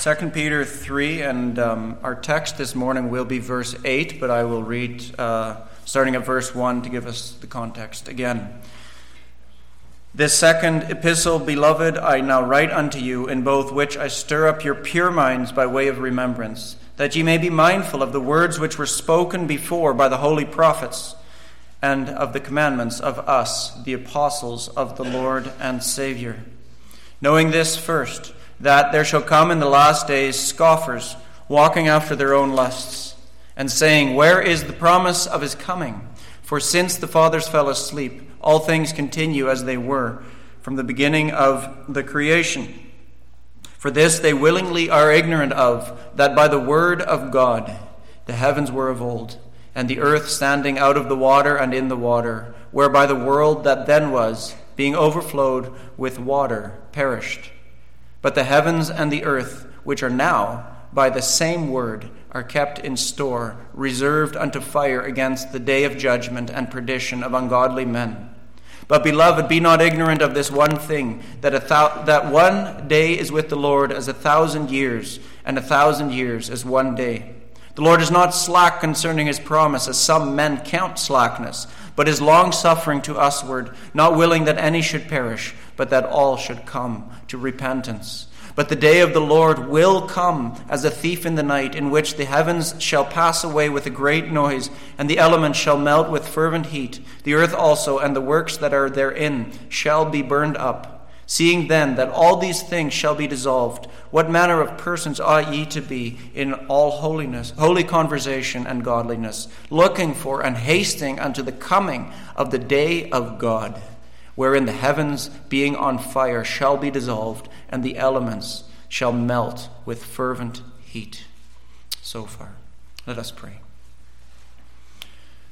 2 Peter 3, and um, our text this morning will be verse 8, but I will read uh, starting at verse 1 to give us the context again. This second epistle, beloved, I now write unto you, in both which I stir up your pure minds by way of remembrance, that ye may be mindful of the words which were spoken before by the holy prophets, and of the commandments of us, the apostles of the Lord and Saviour. Knowing this first, that there shall come in the last days scoffers, walking after their own lusts, and saying, Where is the promise of his coming? For since the fathers fell asleep, all things continue as they were from the beginning of the creation. For this they willingly are ignorant of, that by the word of God the heavens were of old, and the earth standing out of the water and in the water, whereby the world that then was, being overflowed with water, perished but the heavens and the earth, which are now, by the same word, are kept in store, reserved unto fire against the day of judgment and perdition of ungodly men. But, beloved, be not ignorant of this one thing that, a thou- that one day is with the Lord as a thousand years, and a thousand years as one day. The Lord is not slack concerning his promise, as some men count slackness, but is longsuffering to usward, not willing that any should perish, but that all should come to repentance. But the day of the Lord will come as a thief in the night, in which the heavens shall pass away with a great noise, and the elements shall melt with fervent heat. The earth also and the works that are therein shall be burned up. Seeing then that all these things shall be dissolved, what manner of persons ought ye to be in all holiness, holy conversation and godliness, looking for and hasting unto the coming of the day of God, wherein the heavens being on fire shall be dissolved, and the elements shall melt with fervent heat. So far. Let us pray.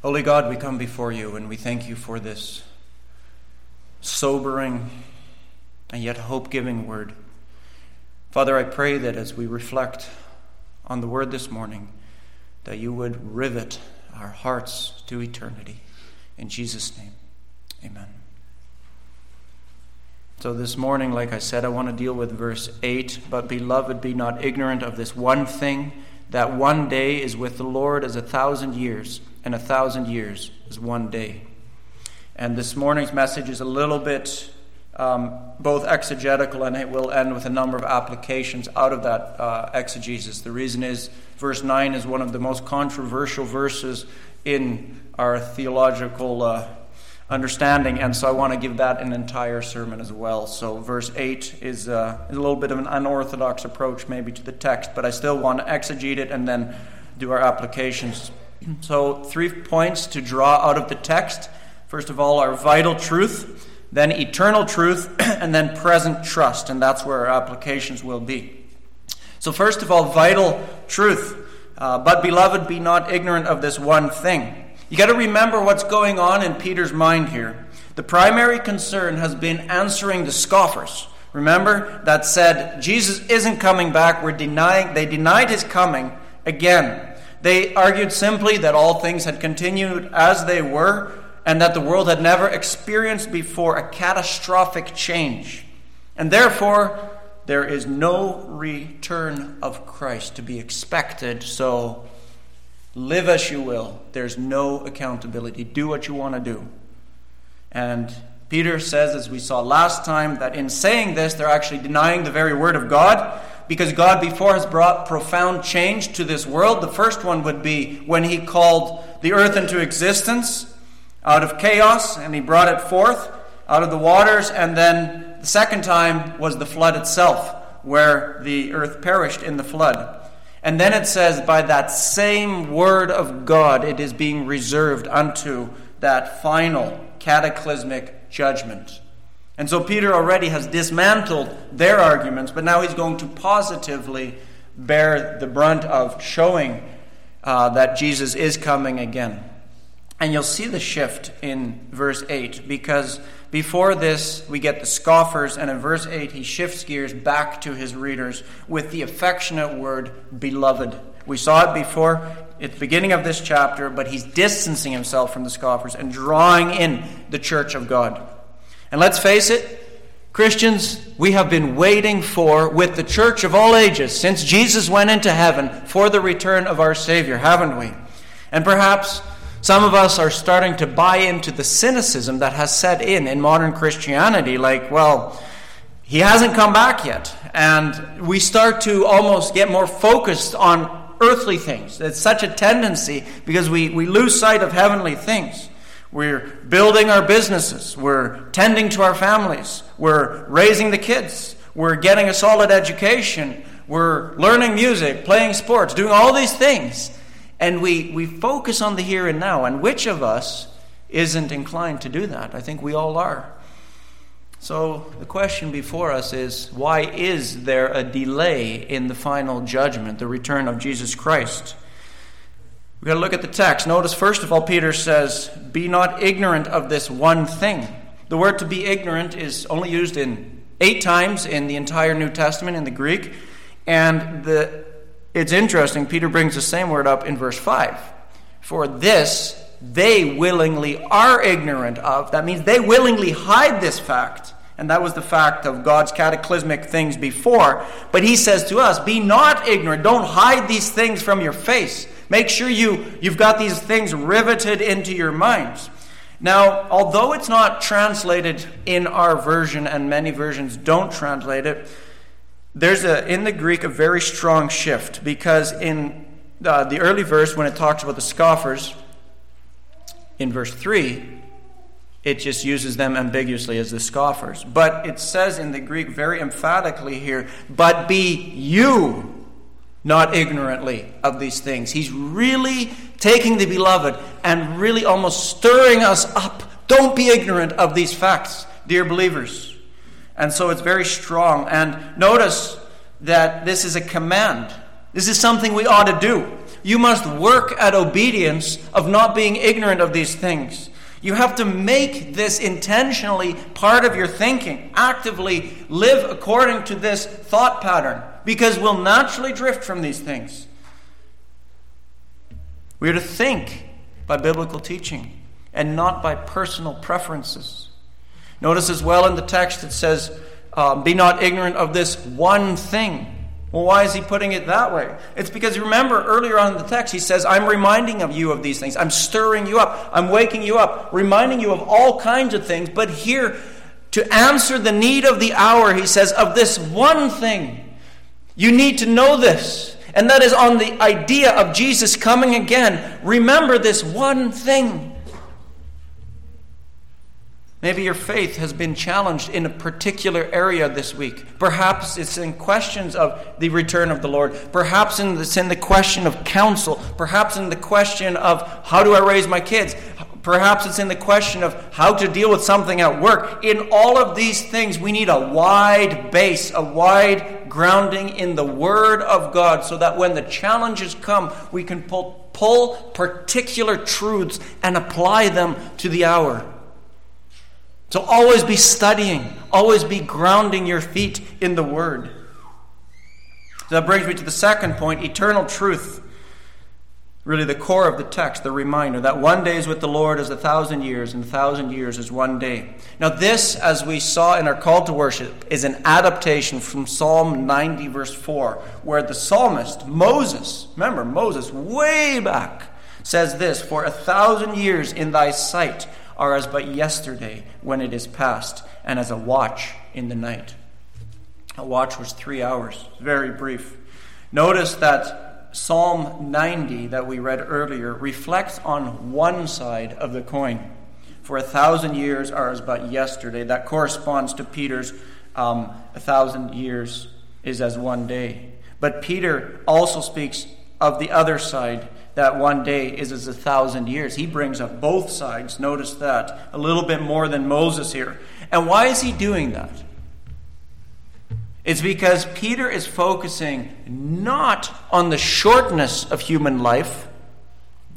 Holy God, we come before you and we thank you for this sobering and yet hope giving word. Father, I pray that as we reflect on the word this morning, that you would rivet our hearts to eternity. In Jesus' name, amen. So, this morning, like I said, I want to deal with verse 8. But, beloved, be not ignorant of this one thing that one day is with the Lord as a thousand years, and a thousand years is one day. And this morning's message is a little bit um, both exegetical and it will end with a number of applications out of that uh, exegesis. The reason is verse 9 is one of the most controversial verses in our theological uh, understanding, and so I want to give that an entire sermon as well. So, verse 8 is, uh, is a little bit of an unorthodox approach, maybe, to the text, but I still want to exegete it and then do our applications. So, three points to draw out of the text. First of all, our vital truth then eternal truth, and then present trust. And that's where our applications will be. So, first of all, vital truth. Uh, but, beloved, be not ignorant of this one thing. You got to remember what's going on in Peter's mind here. The primary concern has been answering the scoffers. Remember that said Jesus isn't coming back. We're denying. They denied his coming again. They argued simply that all things had continued as they were, and that the world had never experienced before a catastrophic change. And therefore, there is no return of Christ to be expected. So, live as you will. There's no accountability. Do what you want to do. And Peter says, as we saw last time, that in saying this, they're actually denying the very word of God because God before has brought profound change to this world. The first one would be when he called the earth into existence out of chaos, and he brought it forth out of the waters. And then the second time was the flood itself, where the earth perished in the flood. And then it says, by that same word of God, it is being reserved unto that final cataclysmic judgment. And so Peter already has dismantled their arguments, but now he's going to positively bear the brunt of showing uh, that Jesus is coming again. And you'll see the shift in verse 8 because before this we get the scoffers, and in verse 8 he shifts gears back to his readers with the affectionate word beloved. We saw it before at the beginning of this chapter, but he's distancing himself from the scoffers and drawing in the church of God. And let's face it, Christians, we have been waiting for, with the church of all ages, since Jesus went into heaven, for the return of our Savior, haven't we? And perhaps some of us are starting to buy into the cynicism that has set in in modern Christianity, like, well, he hasn't come back yet. And we start to almost get more focused on earthly things. It's such a tendency because we, we lose sight of heavenly things. We're building our businesses. We're tending to our families. We're raising the kids. We're getting a solid education. We're learning music, playing sports, doing all these things. And we, we focus on the here and now. And which of us isn't inclined to do that? I think we all are. So the question before us is why is there a delay in the final judgment, the return of Jesus Christ? We've got to look at the text. Notice, first of all, Peter says, Be not ignorant of this one thing. The word to be ignorant is only used in eight times in the entire New Testament in the Greek. And the, it's interesting, Peter brings the same word up in verse 5. For this they willingly are ignorant of. That means they willingly hide this fact. And that was the fact of God's cataclysmic things before. But he says to us, Be not ignorant. Don't hide these things from your face. Make sure you, you've got these things riveted into your minds. Now, although it's not translated in our version, and many versions don't translate it, there's a, in the Greek a very strong shift because in uh, the early verse, when it talks about the scoffers, in verse 3, it just uses them ambiguously as the scoffers. But it says in the Greek very emphatically here, but be you not ignorantly of these things. He's really taking the beloved and really almost stirring us up. Don't be ignorant of these facts, dear believers. And so it's very strong. And notice that this is a command. This is something we ought to do. You must work at obedience of not being ignorant of these things. You have to make this intentionally part of your thinking. Actively live according to this thought pattern because we'll naturally drift from these things. We are to think by biblical teaching and not by personal preferences. Notice as well in the text it says, um, Be not ignorant of this one thing. Well, why is he putting it that way? It's because remember earlier on in the text, he says, I'm reminding of you of these things. I'm stirring you up. I'm waking you up, reminding you of all kinds of things. But here, to answer the need of the hour, he says, of this one thing. You need to know this. And that is on the idea of Jesus coming again. Remember this one thing. Maybe your faith has been challenged in a particular area this week. Perhaps it's in questions of the return of the Lord. Perhaps it's in the question of counsel. Perhaps in the question of how do I raise my kids. Perhaps it's in the question of how to deal with something at work. In all of these things, we need a wide base, a wide grounding in the Word of God so that when the challenges come, we can pull, pull particular truths and apply them to the hour. So always be studying, always be grounding your feet in the Word. So that brings me to the second point eternal truth. Really, the core of the text, the reminder that one day is with the Lord as a thousand years, and a thousand years is one day. Now, this, as we saw in our call to worship, is an adaptation from Psalm 90, verse 4, where the psalmist, Moses, remember, Moses, way back, says this For a thousand years in thy sight are as but yesterday when it is past, and as a watch in the night. A watch was three hours, very brief. Notice that Psalm 90 that we read earlier reflects on one side of the coin. For a thousand years are as but yesterday. That corresponds to Peter's um, a thousand years is as one day. But Peter also speaks of the other side that one day is as a thousand years. He brings up both sides. Notice that. A little bit more than Moses here. And why is he doing that? It's because Peter is focusing not on the shortness of human life,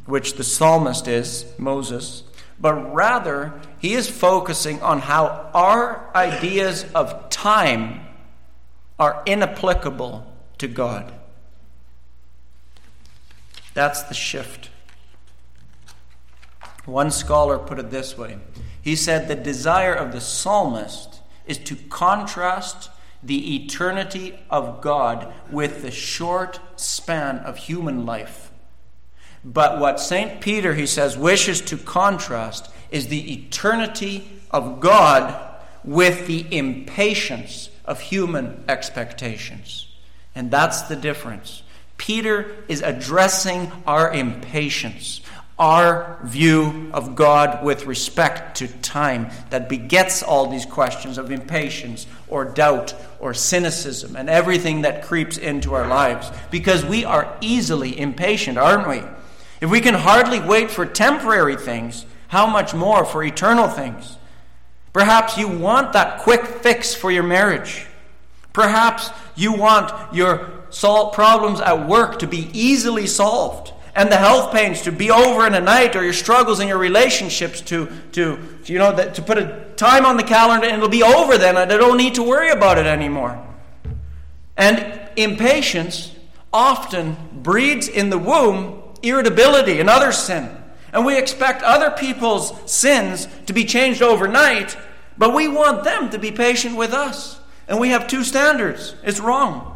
which the psalmist is, Moses, but rather he is focusing on how our ideas of time are inapplicable to God. That's the shift. One scholar put it this way he said, The desire of the psalmist is to contrast the eternity of God with the short span of human life. But what St. Peter, he says, wishes to contrast is the eternity of God with the impatience of human expectations. And that's the difference. Peter is addressing our impatience, our view of God with respect to time that begets all these questions of impatience or doubt or cynicism and everything that creeps into our lives. Because we are easily impatient, aren't we? If we can hardly wait for temporary things, how much more for eternal things? Perhaps you want that quick fix for your marriage. Perhaps you want your problems at work to be easily solved and the health pains to be over in a night or your struggles in your relationships to, to, you know, to put a time on the calendar and it'll be over then and I don't need to worry about it anymore. And impatience often breeds in the womb irritability and other sin. And we expect other people's sins to be changed overnight, but we want them to be patient with us. And we have two standards. It's wrong.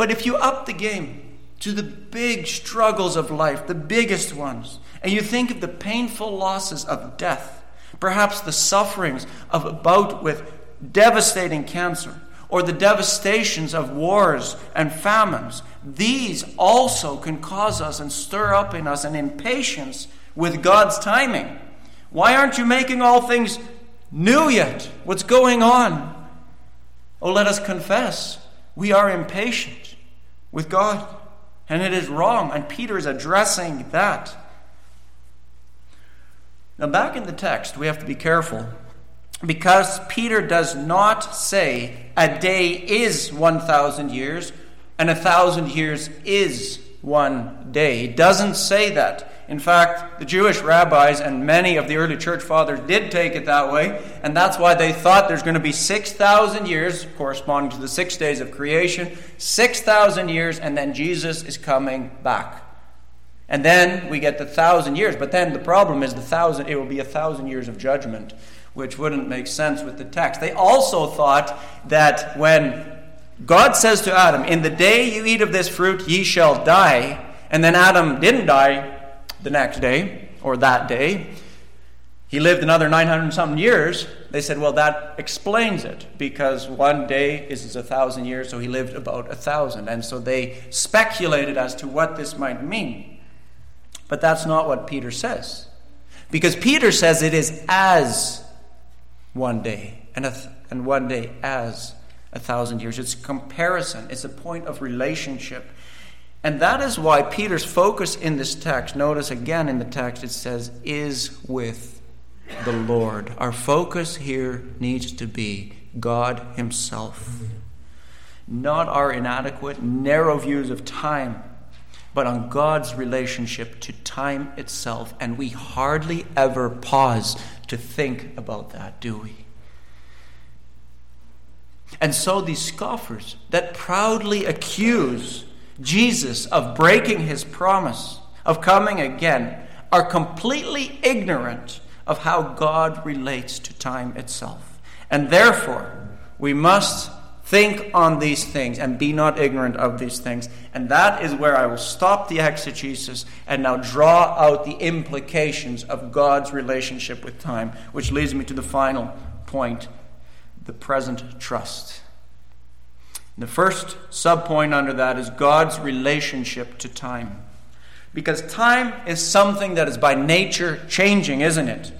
But if you up the game to the big struggles of life, the biggest ones, and you think of the painful losses of death, perhaps the sufferings of a bout with devastating cancer, or the devastations of wars and famines, these also can cause us and stir up in us an impatience with God's timing. Why aren't you making all things new yet? What's going on? Oh, let us confess we are impatient with God, and it is wrong, and Peter is addressing that. Now, back in the text, we have to be careful because Peter does not say a day is 1,000 years and a thousand years is one day. He doesn't say that. In fact, the Jewish rabbis and many of the early church fathers did take it that way, and that's why they thought there's going to be 6,000 years, corresponding to the six days of creation, 6,000 years, and then Jesus is coming back. And then we get the thousand years. But then the problem is the thousand, it will be a thousand years of judgment, which wouldn't make sense with the text. They also thought that when God says to Adam, In the day you eat of this fruit, ye shall die. And then Adam didn't die the next day or that day. He lived another 900 something years. They said, well, that explains it because one day is a thousand years, so he lived about a thousand. And so they speculated as to what this might mean. But that's not what Peter says. Because Peter says it is as one day, and, th- and one day as a thousand years. It's comparison, it's a point of relationship. And that is why Peter's focus in this text, notice again in the text, it says, is with the Lord. Our focus here needs to be God Himself. Not our inadequate, narrow views of time, but on God's relationship to time itself. And we hardly ever pause to think about that, do we? And so these scoffers that proudly accuse Jesus of breaking his promise of coming again are completely ignorant of how God relates to time itself. And therefore, we must think on these things and be not ignorant of these things. And that is where I will stop the exegesis and now draw out the implications of God's relationship with time, which leads me to the final point the present trust. The first subpoint under that is God's relationship to time. Because time is something that is by nature changing, isn't it?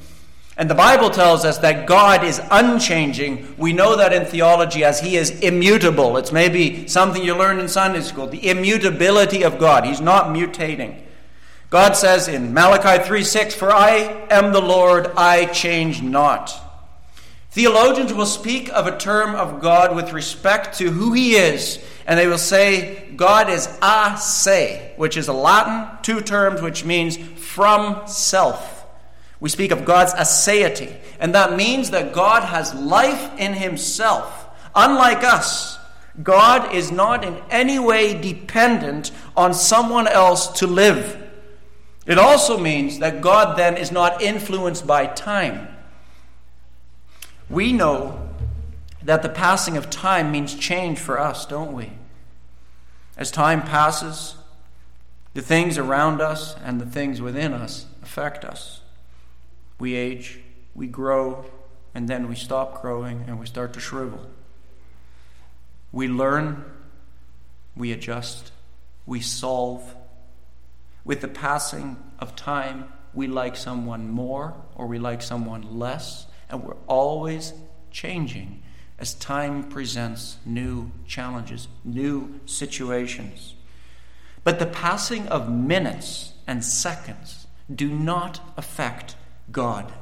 And the Bible tells us that God is unchanging. We know that in theology as He is immutable. It's maybe something you learned in Sunday school the immutability of God. He's not mutating. God says in Malachi 3 6, For I am the Lord, I change not. Theologians will speak of a term of God with respect to who he is, and they will say God is a se, which is a Latin, two terms which means from self. We speak of God's aseity, and that means that God has life in himself. Unlike us, God is not in any way dependent on someone else to live. It also means that God then is not influenced by time. We know that the passing of time means change for us, don't we? As time passes, the things around us and the things within us affect us. We age, we grow, and then we stop growing and we start to shrivel. We learn, we adjust, we solve. With the passing of time, we like someone more or we like someone less, and we're always changing as time presents new challenges, new situations. But the passing of minutes and seconds do not affect God.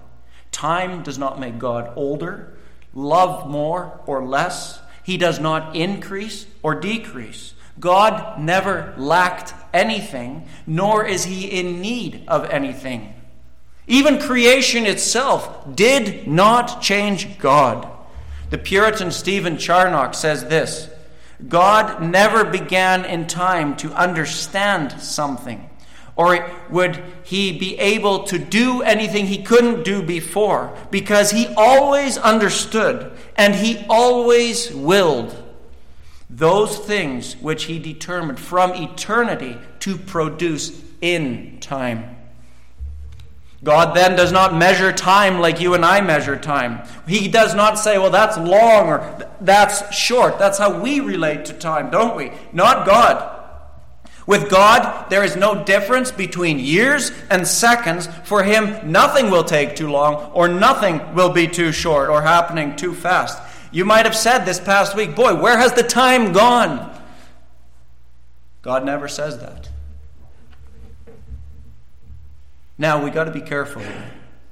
Time does not make God older, love more or less. He does not increase or decrease. God never lacked anything, nor is he in need of anything. Even creation itself did not change God. The Puritan Stephen Charnock says this God never began in time to understand something, or would he be able to do anything he couldn't do before, because he always understood and he always willed those things which he determined from eternity to produce in time. God then does not measure time like you and I measure time. He does not say, well, that's long or that's short. That's how we relate to time, don't we? Not God. With God, there is no difference between years and seconds. For Him, nothing will take too long, or nothing will be too short, or happening too fast. You might have said this past week, boy, where has the time gone? God never says that. Now, we got to be careful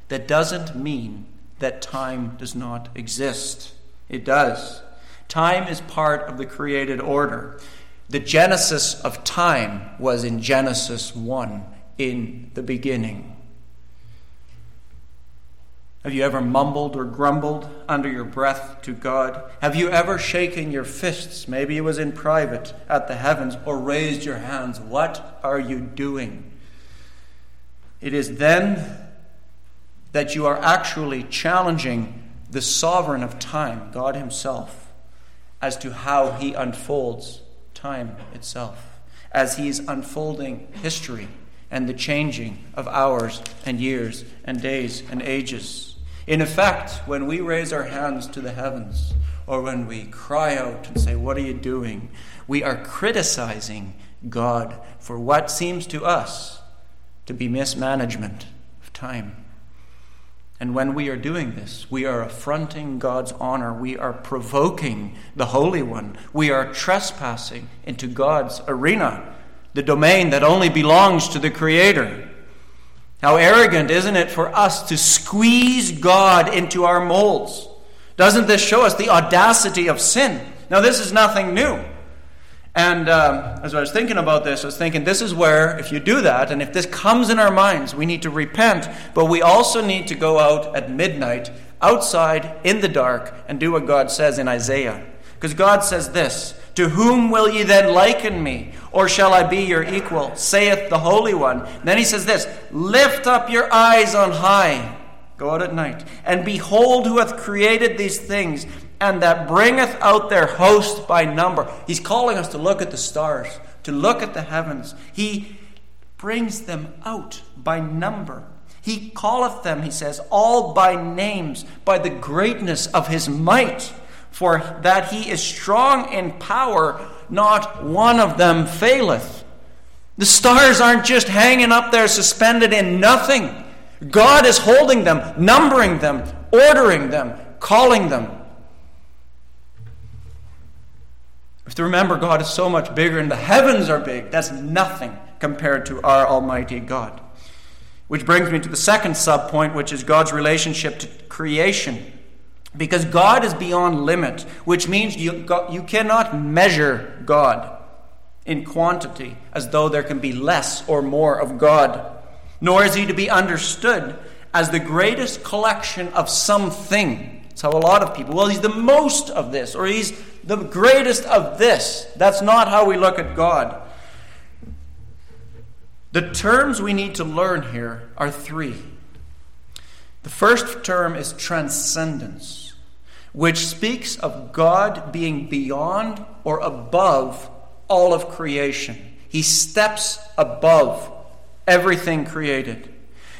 That doesn't mean that time does not exist. It does. Time is part of the created order. The genesis of time was in Genesis 1, in the beginning. Have you ever mumbled or grumbled under your breath to God? Have you ever shaken your fists, maybe it was in private, at the heavens, or raised your hands? What are you doing? It is then that you are actually challenging the sovereign of time, God Himself, as to how He unfolds time itself, as He is unfolding history and the changing of hours and years and days and ages. In effect, when we raise our hands to the heavens, or when we cry out and say, What are you doing? we are criticizing God for what seems to us to be mismanagement of time. And when we are doing this, we are affronting God's honor. We are provoking the Holy One. We are trespassing into God's arena, the domain that only belongs to the Creator. How arrogant, isn't it, for us to squeeze God into our molds? Doesn't this show us the audacity of sin? Now, this is nothing new. And um, as I was thinking about this, I was thinking this is where, if you do that, and if this comes in our minds, we need to repent, but we also need to go out at midnight, outside, in the dark, and do what God says in Isaiah. Because God says this To whom will ye then liken me? Or shall I be your equal? saith the Holy One. And then he says this Lift up your eyes on high. Go out at night, and behold who hath created these things and that bringeth out their host by number. He's calling us to look at the stars, to look at the heavens. He brings them out by number. He calleth them, he says, all by names, by the greatness of his might. For that he is strong in power, not one of them faileth. The stars aren't just hanging up there suspended in nothing. God is holding them, numbering them, ordering them, calling them. Have to remember God is so much bigger and the heavens are big. That's nothing compared to our Almighty God. Which brings me to the second subpoint, which is God's relationship to creation. Because God is beyond limit, which means you, you cannot measure God in quantity as though there can be less or more of God. Nor is he to be understood as the greatest collection of something. That's how a lot of people, well, he's the most of this, or he's the greatest of this. That's not how we look at God. The terms we need to learn here are three. The first term is transcendence. which speaks of God being beyond or above all of creation. He steps above everything created.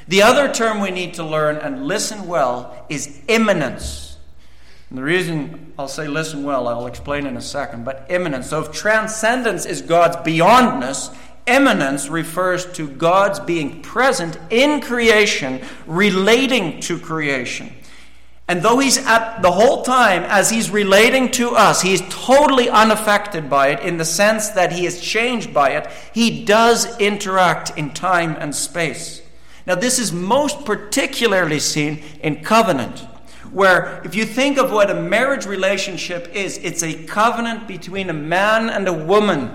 The other term we need to learn and listen well is immanence. And the reason I'll say listen well, I'll explain in a second, but immanence. So if transcendence is God's beyondness, immanence refers to God's being present in creation, relating to creation. And though he's at the whole time, as he's relating to us, he's totally unaffected by it in the sense that he is changed by it, he does interact in time and space. Now, this is most particularly seen in covenant, where if you think of what a marriage relationship is, it's a covenant between a man and a woman.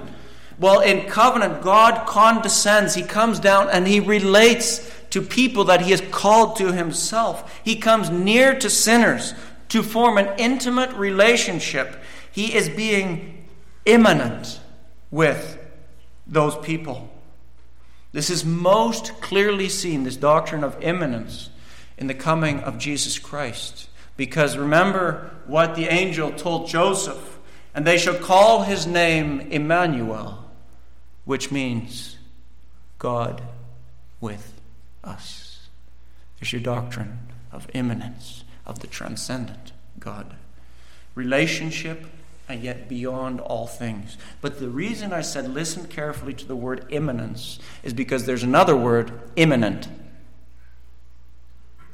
Well, in covenant, God condescends, He comes down and He relates to people that He has called to Himself. He comes near to sinners to form an intimate relationship. He is being immanent with those people. This is most clearly seen, this doctrine of immanence, in the coming of Jesus Christ. Because remember what the angel told Joseph, and they shall call his name Emmanuel, which means God with us. There's your doctrine of immanence, of the transcendent God. Relationship and yet beyond all things. But the reason I said listen carefully to the word immanence is because there's another word, immanent.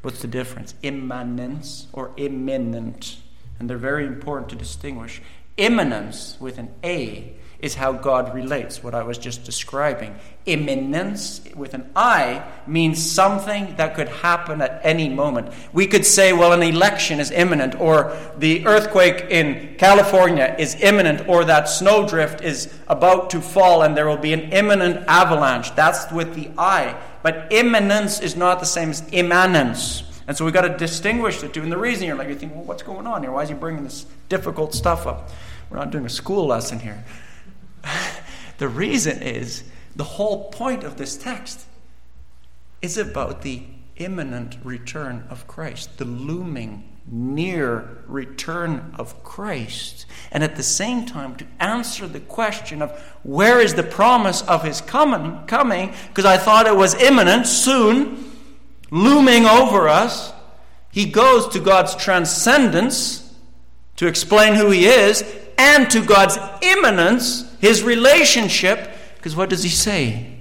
What's the difference? Immanence or imminent. And they're very important to distinguish. Immanence with an A is how God relates, what I was just describing. Imminence with an I means something that could happen at any moment. We could say, well, an election is imminent, or the earthquake in California is imminent, or that snowdrift is about to fall and there will be an imminent avalanche. That's with the I. But imminence is not the same as immanence. And so we've got to distinguish the two. And the reason you're like, you think, well, what's going on here? Why is he bringing this difficult stuff up? We're not doing a school lesson here. the reason is the whole point of this text is about the imminent return of Christ, the looming near return of Christ. And at the same time, to answer the question of where is the promise of his coming, coming, because I thought it was imminent, soon, looming over us, he goes to God's transcendence to explain who he is, and to God's immanence his relationship. Because what does he say?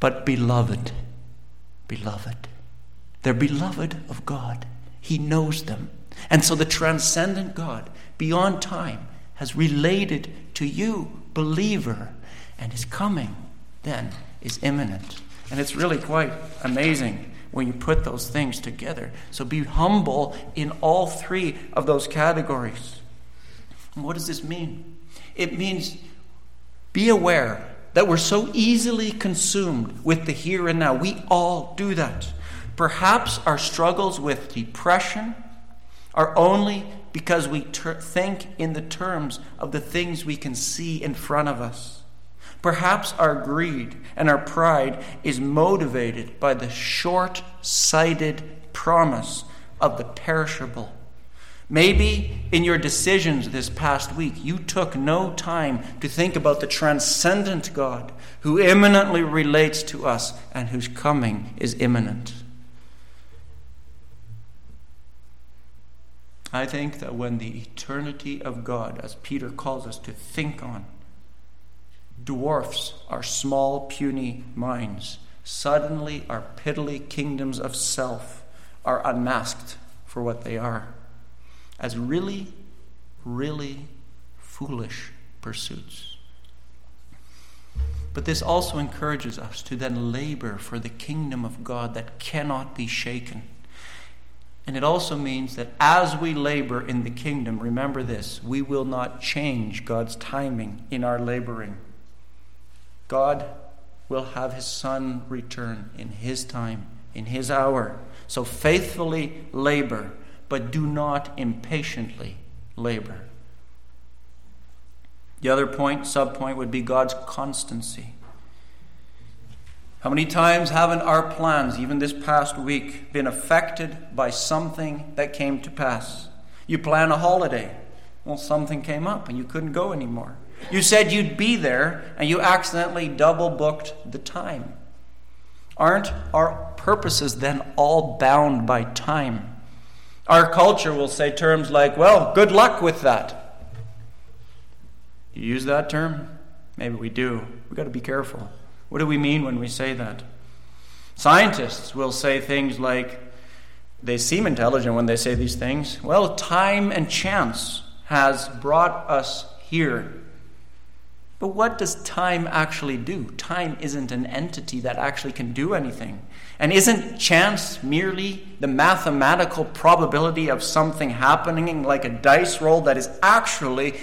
But beloved, beloved. They're beloved of God. He knows them. And so the transcendent God, beyond time, has related to you, believer, and his coming then is imminent. And it's really quite amazing when you put those things together. So be humble in all three of those categories. And what does this mean? It means be aware that we're so easily consumed with the here and now. We all do that. Perhaps our struggles with depression are only because we ter- think in the terms of the things we can see in front of us. Perhaps our greed and our pride is motivated by the short sighted promise of the perishable Maybe in your decisions this past week, you took no time to think about the transcendent God who immanently relates to us and whose coming is imminent. I think that when the eternity of God, as Peter calls us to think on, dwarfs our small, puny minds, suddenly our piddly kingdoms of self are unmasked for what they are as really, really foolish pursuits. But this also encourages us to then labor for the kingdom of God that cannot be shaken. And it also means that as we labor in the kingdom, remember this, we will not change God's timing in our laboring. God will have his Son return in his time, in his hour. So faithfully labor but do not impatiently labor. The other point, subpoint, would be God's constancy. How many times haven't our plans, even this past week, been affected by something that came to pass? You plan a holiday. Well, something came up and you couldn't go anymore. You said you'd be there and you accidentally double booked the time. Aren't our purposes then all bound by time? Our culture will say terms like, well, good luck with that. You use that term? Maybe we do. We've got to be careful. What do we mean when we say that? Scientists will say things like, they seem intelligent when they say these things. Well, time and chance has brought us here. But what does time actually do? Time isn't an entity that actually can do anything. And isn't chance merely the mathematical probability of something happening like a dice roll that is actually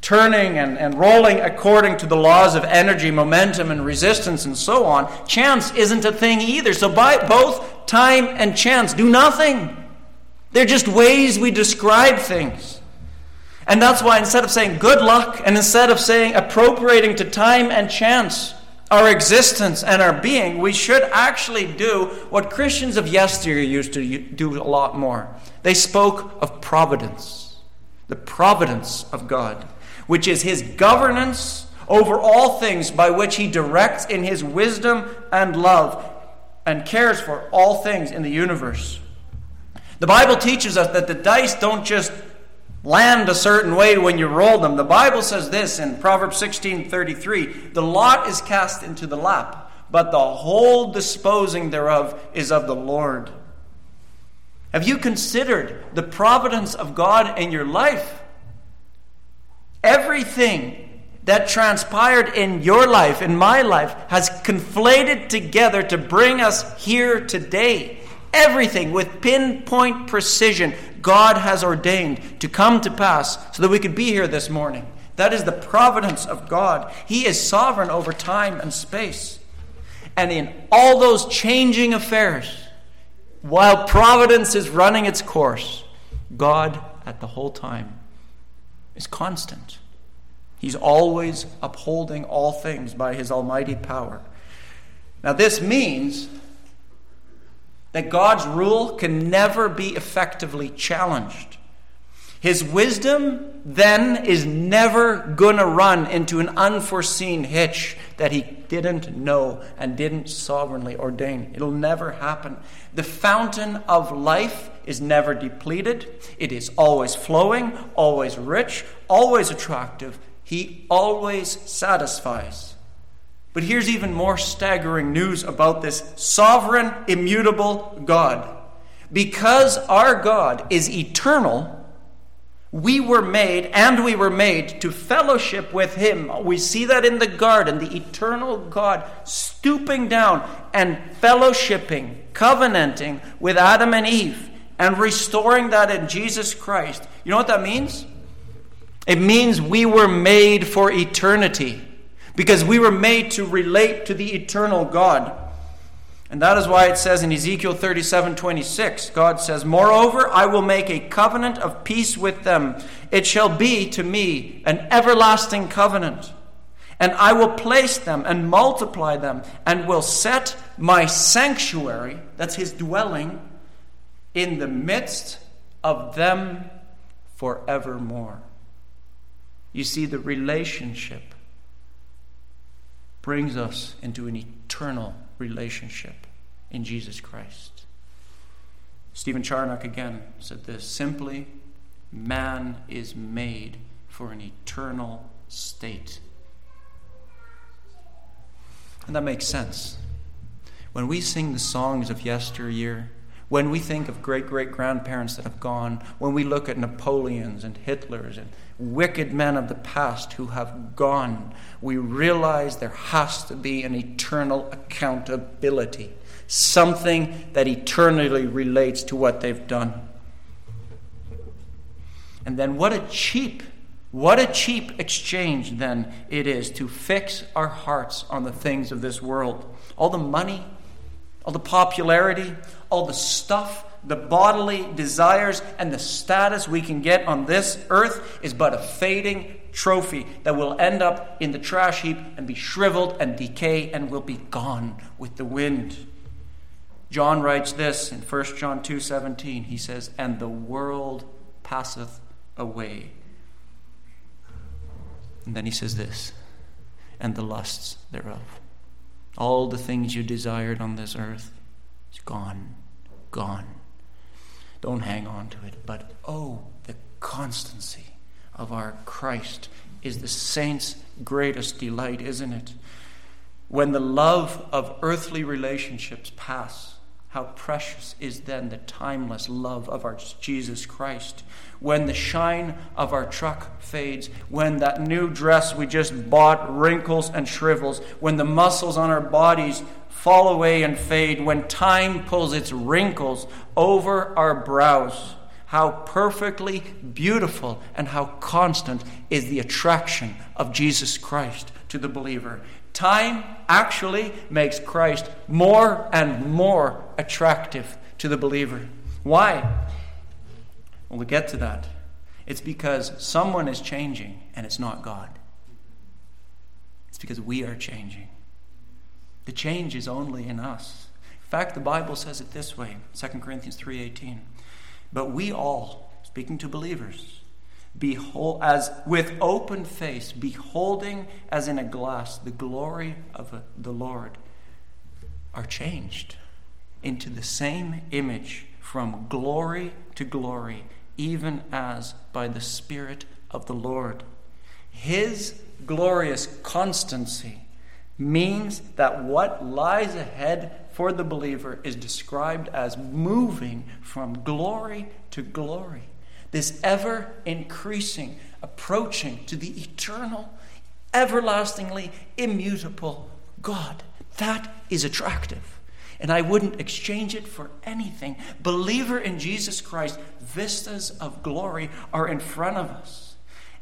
turning and, and rolling according to the laws of energy, momentum, and resistance, and so on? Chance isn't a thing either. So, by both time and chance do nothing. They're just ways we describe things. And that's why instead of saying good luck and instead of saying appropriating to time and chance our existence and our being, we should actually do what Christians of yesteryear used to do a lot more. They spoke of providence, the providence of God, which is His governance over all things by which He directs in His wisdom and love and cares for all things in the universe. The Bible teaches us that the dice don't just land a certain way when you roll them. The Bible says this in Proverbs 16:33, "The lot is cast into the lap, but the whole disposing thereof is of the Lord." Have you considered the providence of God in your life? Everything that transpired in your life, in my life, has conflated together to bring us here today. Everything with pinpoint precision God has ordained to come to pass so that we could be here this morning. That is the providence of God. He is sovereign over time and space. And in all those changing affairs, while providence is running its course, God at the whole time is constant. He's always upholding all things by his almighty power. Now, this means that God's rule can never be effectively challenged. His wisdom then is never going to run into an unforeseen hitch that he didn't know and didn't sovereignly ordain. It'll never happen. The fountain of life is never depleted, it is always flowing, always rich, always attractive. He always satisfies. But here's even more staggering news about this sovereign, immutable God. Because our God is eternal, we were made, and we were made to fellowship with Him. We see that in the garden, the eternal God stooping down and fellowshipping, covenanting with Adam and Eve, and restoring that in Jesus Christ. You know what that means? It means we were made for eternity because we were made to relate to the eternal God. And that is why it says in Ezekiel 37 26, God says, Moreover, I will make a covenant of peace with them. It shall be to me an everlasting covenant. And I will place them and multiply them, and will set my sanctuary, that's his dwelling, in the midst of them forevermore. You see the relationship brings us into an eternal relationship in Jesus Christ. Stephen Charnock again said this simply, man is made for an eternal state. And that makes sense. When we sing the songs of yesteryear, when we think of great great grandparents that have gone, when we look at Napoleons and Hitlers and wicked men of the past who have gone, we realize there has to be an eternal accountability, something that eternally relates to what they've done. And then what a cheap, what a cheap exchange then it is to fix our hearts on the things of this world. All the money, all the popularity, all the stuff the bodily desires and the status we can get on this earth is but a fading trophy that will end up in the trash heap and be shriveled and decay and will be gone with the wind. John writes this in 1 John 2:17. He says, "And the world passeth away. And then he says this, and the lusts thereof. All the things you desired on this earth is gone, gone. Don't hang on to it, but oh, the constancy of our Christ is the saint's greatest delight, isn't it? When the love of earthly relationships pass, how precious is then the timeless love of our Jesus Christ. When the shine of our truck fades, when that new dress we just bought wrinkles and shrivels, when the muscles on our bodies fall away and fade, when time pulls its wrinkles over our brows, how perfectly beautiful and how constant is the attraction of Jesus Christ to the believer. Time actually makes Christ more and more attractive to the believer. Why? Well, we'll get to that. It's because someone is changing and it's not God. It's because we are changing. The change is only in us. In fact, the Bible says it this way, 2 Corinthians 3:18. But we all, speaking to believers, behold, as with open face, beholding as in a glass the glory of the Lord, are changed into the same image from glory to glory, even as by the Spirit of the Lord. His glorious constancy means that what lies ahead for the believer is described as moving from glory to glory this ever increasing, approaching to the eternal, everlastingly immutable God. That is attractive. And I wouldn't exchange it for anything. Believer in Jesus Christ, vistas of glory are in front of us.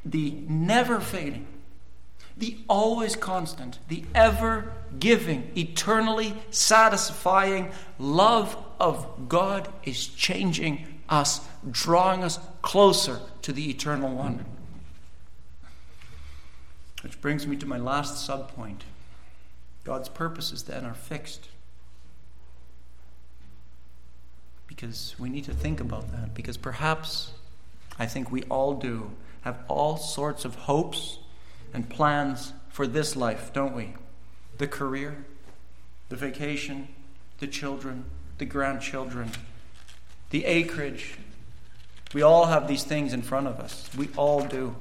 The never fading, the always constant, the ever giving, eternally satisfying love of God is changing us, drawing us closer to the eternal one. Which brings me to my last subpoint. God's purposes then are fixed. Because we need to think about that. Because perhaps, I think we all do, have all sorts of hopes and plans for this life, don't we? The career, the vacation, the children, the grandchildren, the acreage. We all have these things in front of us. We all do.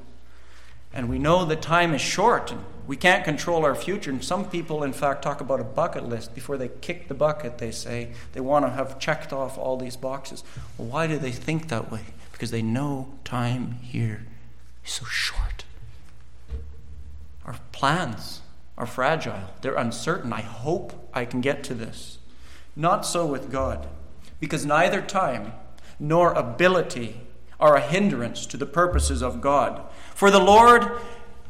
And we know that time is short and we can't control our future. And some people, in fact, talk about a bucket list. Before they kick the bucket, they say they want to have checked off all these boxes. Well, why do they think that way? Because they know time here is so short. Our plans are fragile, they're uncertain. I hope I can get to this. Not so with God because neither time nor ability are a hindrance to the purposes of God. For the Lord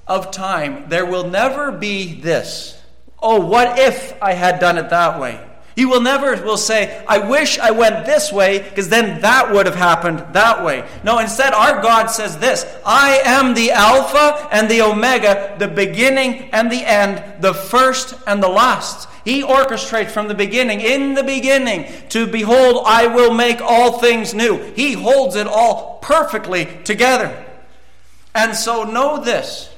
of time, there will never be this. Oh, what if I had done it that way? He will never will say, I wish I went this way, because then that would have happened that way. No, instead, our God says this I am the Alpha and the Omega, the beginning and the end, the first and the last. He orchestrates from the beginning, in the beginning, to behold, I will make all things new. He holds it all perfectly together. And so, know this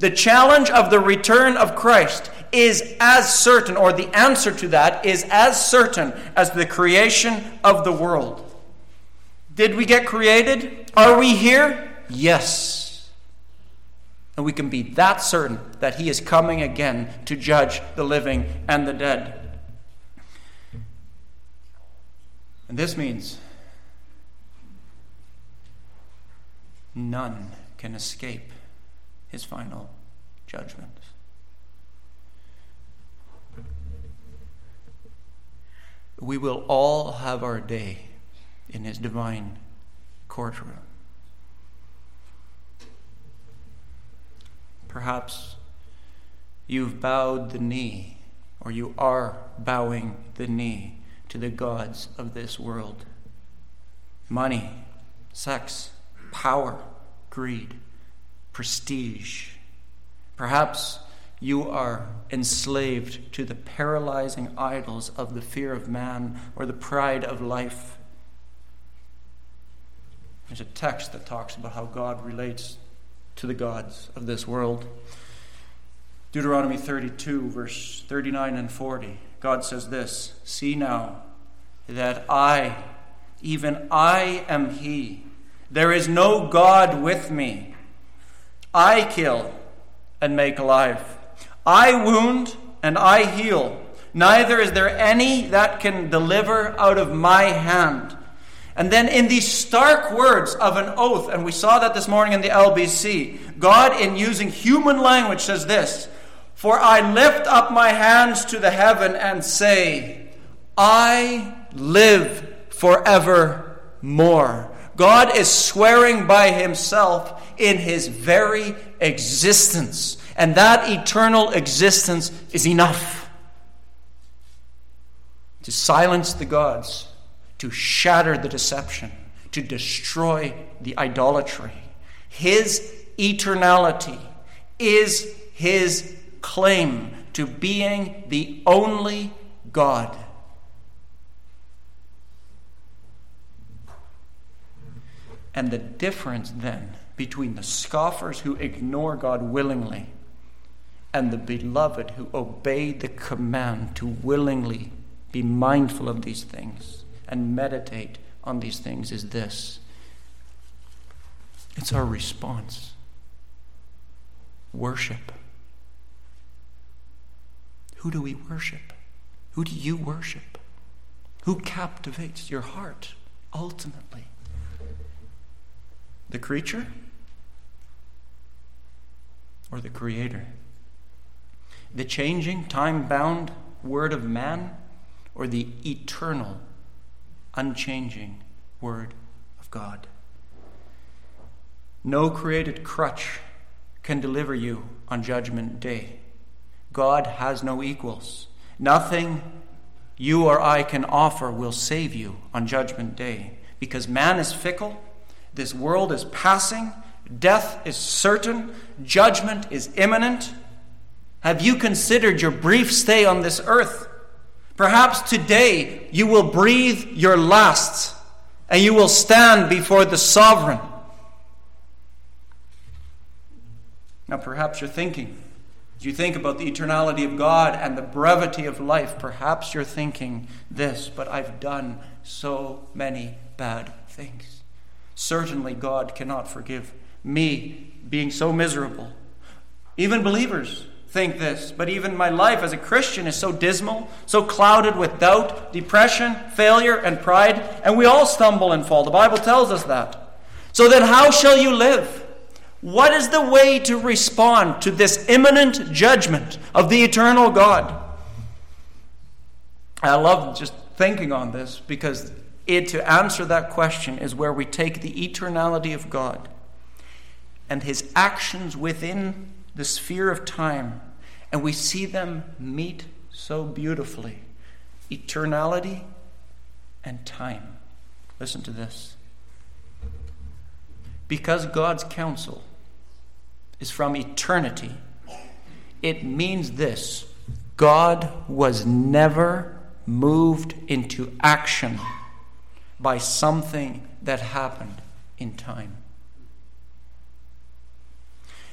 the challenge of the return of Christ is as certain, or the answer to that is as certain as the creation of the world. Did we get created? Are we here? Yes. And we can be that certain that He is coming again to judge the living and the dead. And this means none can escape His final judgment. We will all have our day in His divine courtroom. Perhaps you've bowed the knee, or you are bowing the knee to the gods of this world money, sex, power, greed, prestige. Perhaps you are enslaved to the paralyzing idols of the fear of man or the pride of life. There's a text that talks about how God relates to the gods of this world. Deuteronomy 32, verse 39 and 40. God says this See now that I, even I am He. There is no God with me. I kill and make alive. I wound and I heal. Neither is there any that can deliver out of my hand. And then, in these stark words of an oath, and we saw that this morning in the LBC, God, in using human language, says this For I lift up my hands to the heaven and say, I live forevermore. God is swearing by himself in his very existence. And that eternal existence is enough to silence the gods, to shatter the deception, to destroy the idolatry. His eternality is his claim to being the only God. And the difference then between the scoffers who ignore God willingly and the beloved who obey the command to willingly be mindful of these things and meditate on these things is this it's our response worship. Who do we worship? Who do you worship? Who captivates your heart ultimately? The creature or the creator? The changing, time bound word of man or the eternal, unchanging word of God? No created crutch can deliver you on Judgment Day. God has no equals. Nothing you or I can offer will save you on Judgment Day because man is fickle this world is passing, death is certain, judgment is imminent. Have you considered your brief stay on this earth? Perhaps today you will breathe your last and you will stand before the sovereign. Now, perhaps you're thinking, as you think about the eternality of God and the brevity of life, perhaps you're thinking this, but I've done so many bad things. Certainly, God cannot forgive me being so miserable. Even believers think this, but even my life as a Christian is so dismal, so clouded with doubt, depression, failure, and pride, and we all stumble and fall. The Bible tells us that. So then, how shall you live? What is the way to respond to this imminent judgment of the eternal God? I love just thinking on this because it, to answer that question is where we take the eternality of God and his actions within the sphere of time and we see them meet so beautifully eternality and time. Listen to this. Because God's counsel is from eternity, it means this God was never moved into action by something that happened in time.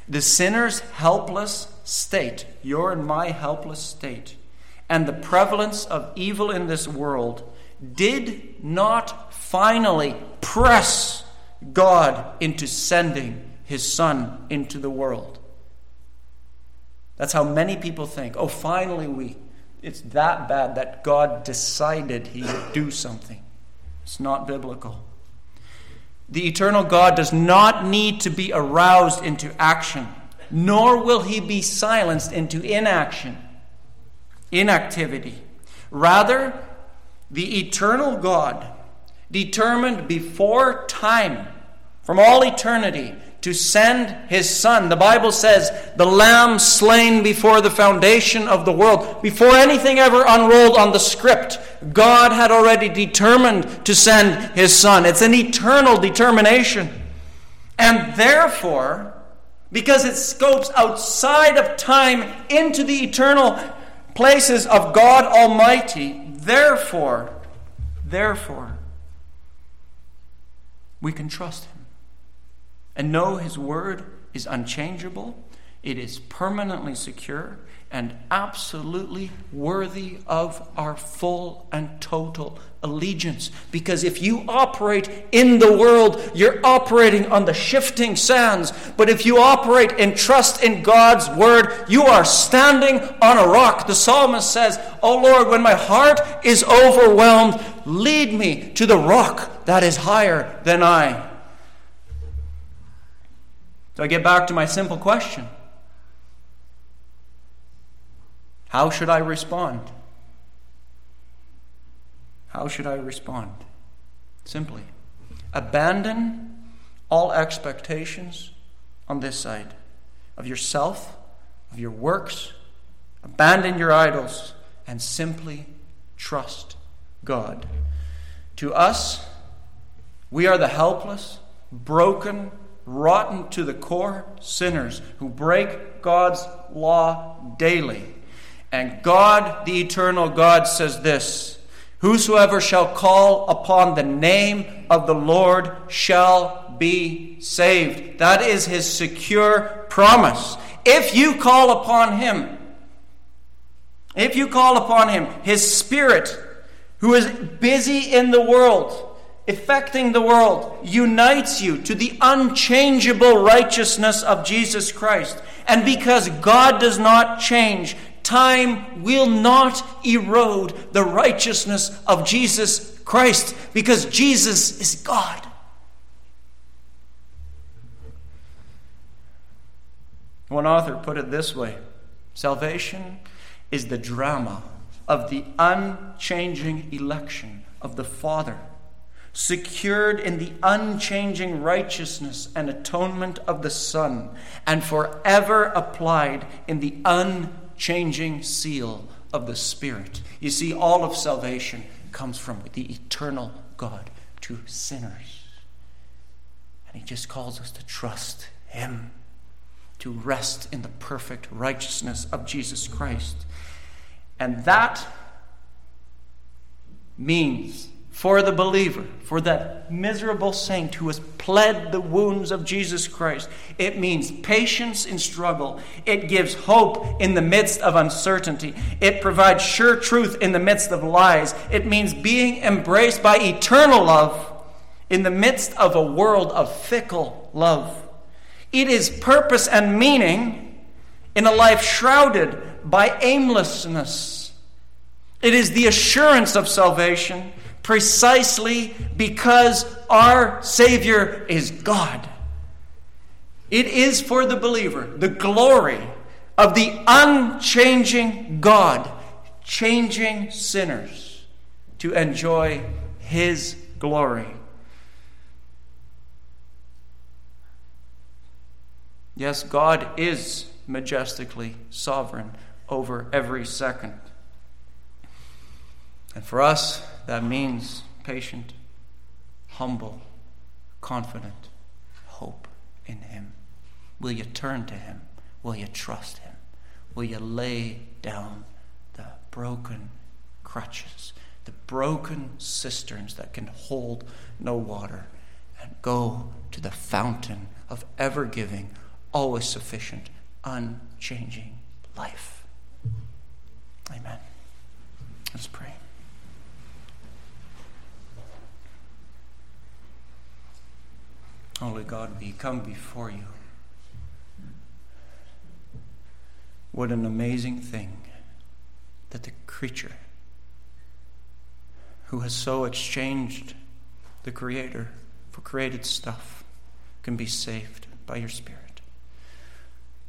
The sinner's helpless state, your and my helpless state, and the prevalence of evil in this world did not finally press God into sending his Son into the world. That's how many people think. Oh, finally, we. It's that bad that God decided he would do something. It's not biblical. The eternal God does not need to be aroused into action, nor will he be silenced into inaction, inactivity. Rather, the eternal God determined before time, from all eternity, to send his son. The Bible says, the lamb slain before the foundation of the world. Before anything ever unrolled on the script, God had already determined to send his son. It's an eternal determination. And therefore, because it scopes outside of time into the eternal places of God Almighty, therefore, therefore, we can trust Him and know His word is unchangeable, it is permanently secure, and absolutely worthy of our full and total allegiance. Because if you operate in the world, you're operating on the shifting sands. But if you operate in trust in God's word, you are standing on a rock. The psalmist says, Oh Lord, when my heart is overwhelmed, lead me to the rock that is higher than I. So I get back to my simple question How should I respond? How should I respond? Simply, abandon all expectations on this side of yourself, of your works, abandon your idols, and simply trust God. To us, we are the helpless, broken, rotten to the core sinners who break God's law daily. And God, the eternal God, says this Whosoever shall call upon the name of the Lord shall be saved. That is his secure promise. If you call upon him, if you call upon him, his spirit, who is busy in the world, affecting the world, unites you to the unchangeable righteousness of Jesus Christ. And because God does not change, Time will not erode the righteousness of Jesus Christ because Jesus is God. One author put it this way Salvation is the drama of the unchanging election of the Father, secured in the unchanging righteousness and atonement of the Son, and forever applied in the unchanging seal of the Spirit. You see, all of salvation comes from the eternal God to sinners. And He just calls us to trust Him, to rest in the perfect righteousness of Jesus Christ. And that means for the believer, for that miserable saint who has pled the wounds of Jesus Christ. It means patience in struggle. It gives hope in the midst of uncertainty. It provides sure truth in the midst of lies. It means being embraced by eternal love in the midst of a world of fickle love. It is purpose and meaning in a life shrouded by aimlessness. It is the assurance of salvation precisely because our Savior is God. It is for the believer the glory of the unchanging God changing sinners to enjoy His glory. Yes, God is majestically sovereign over every second. And for us, that means patient, humble, confident, hope in Him. Will you turn to Him? Will you trust Him? Will you lay down the broken crutches, the broken cisterns that can hold no water, and go to the fountain of ever giving, always sufficient, unchanging life? Amen. Let's pray. Holy God, we come before you. What an amazing thing that the creature who has so exchanged the Creator for created stuff can be saved by your Spirit,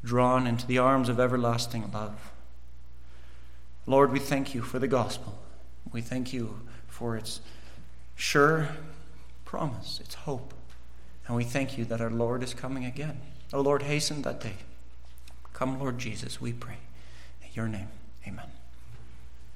drawn into the arms of everlasting love. Lord, we thank you for the gospel. We thank you for its sure promise, its hope. And we thank you that our Lord is coming again. O Lord, hasten that day. Come, Lord Jesus, we pray. In your name, amen.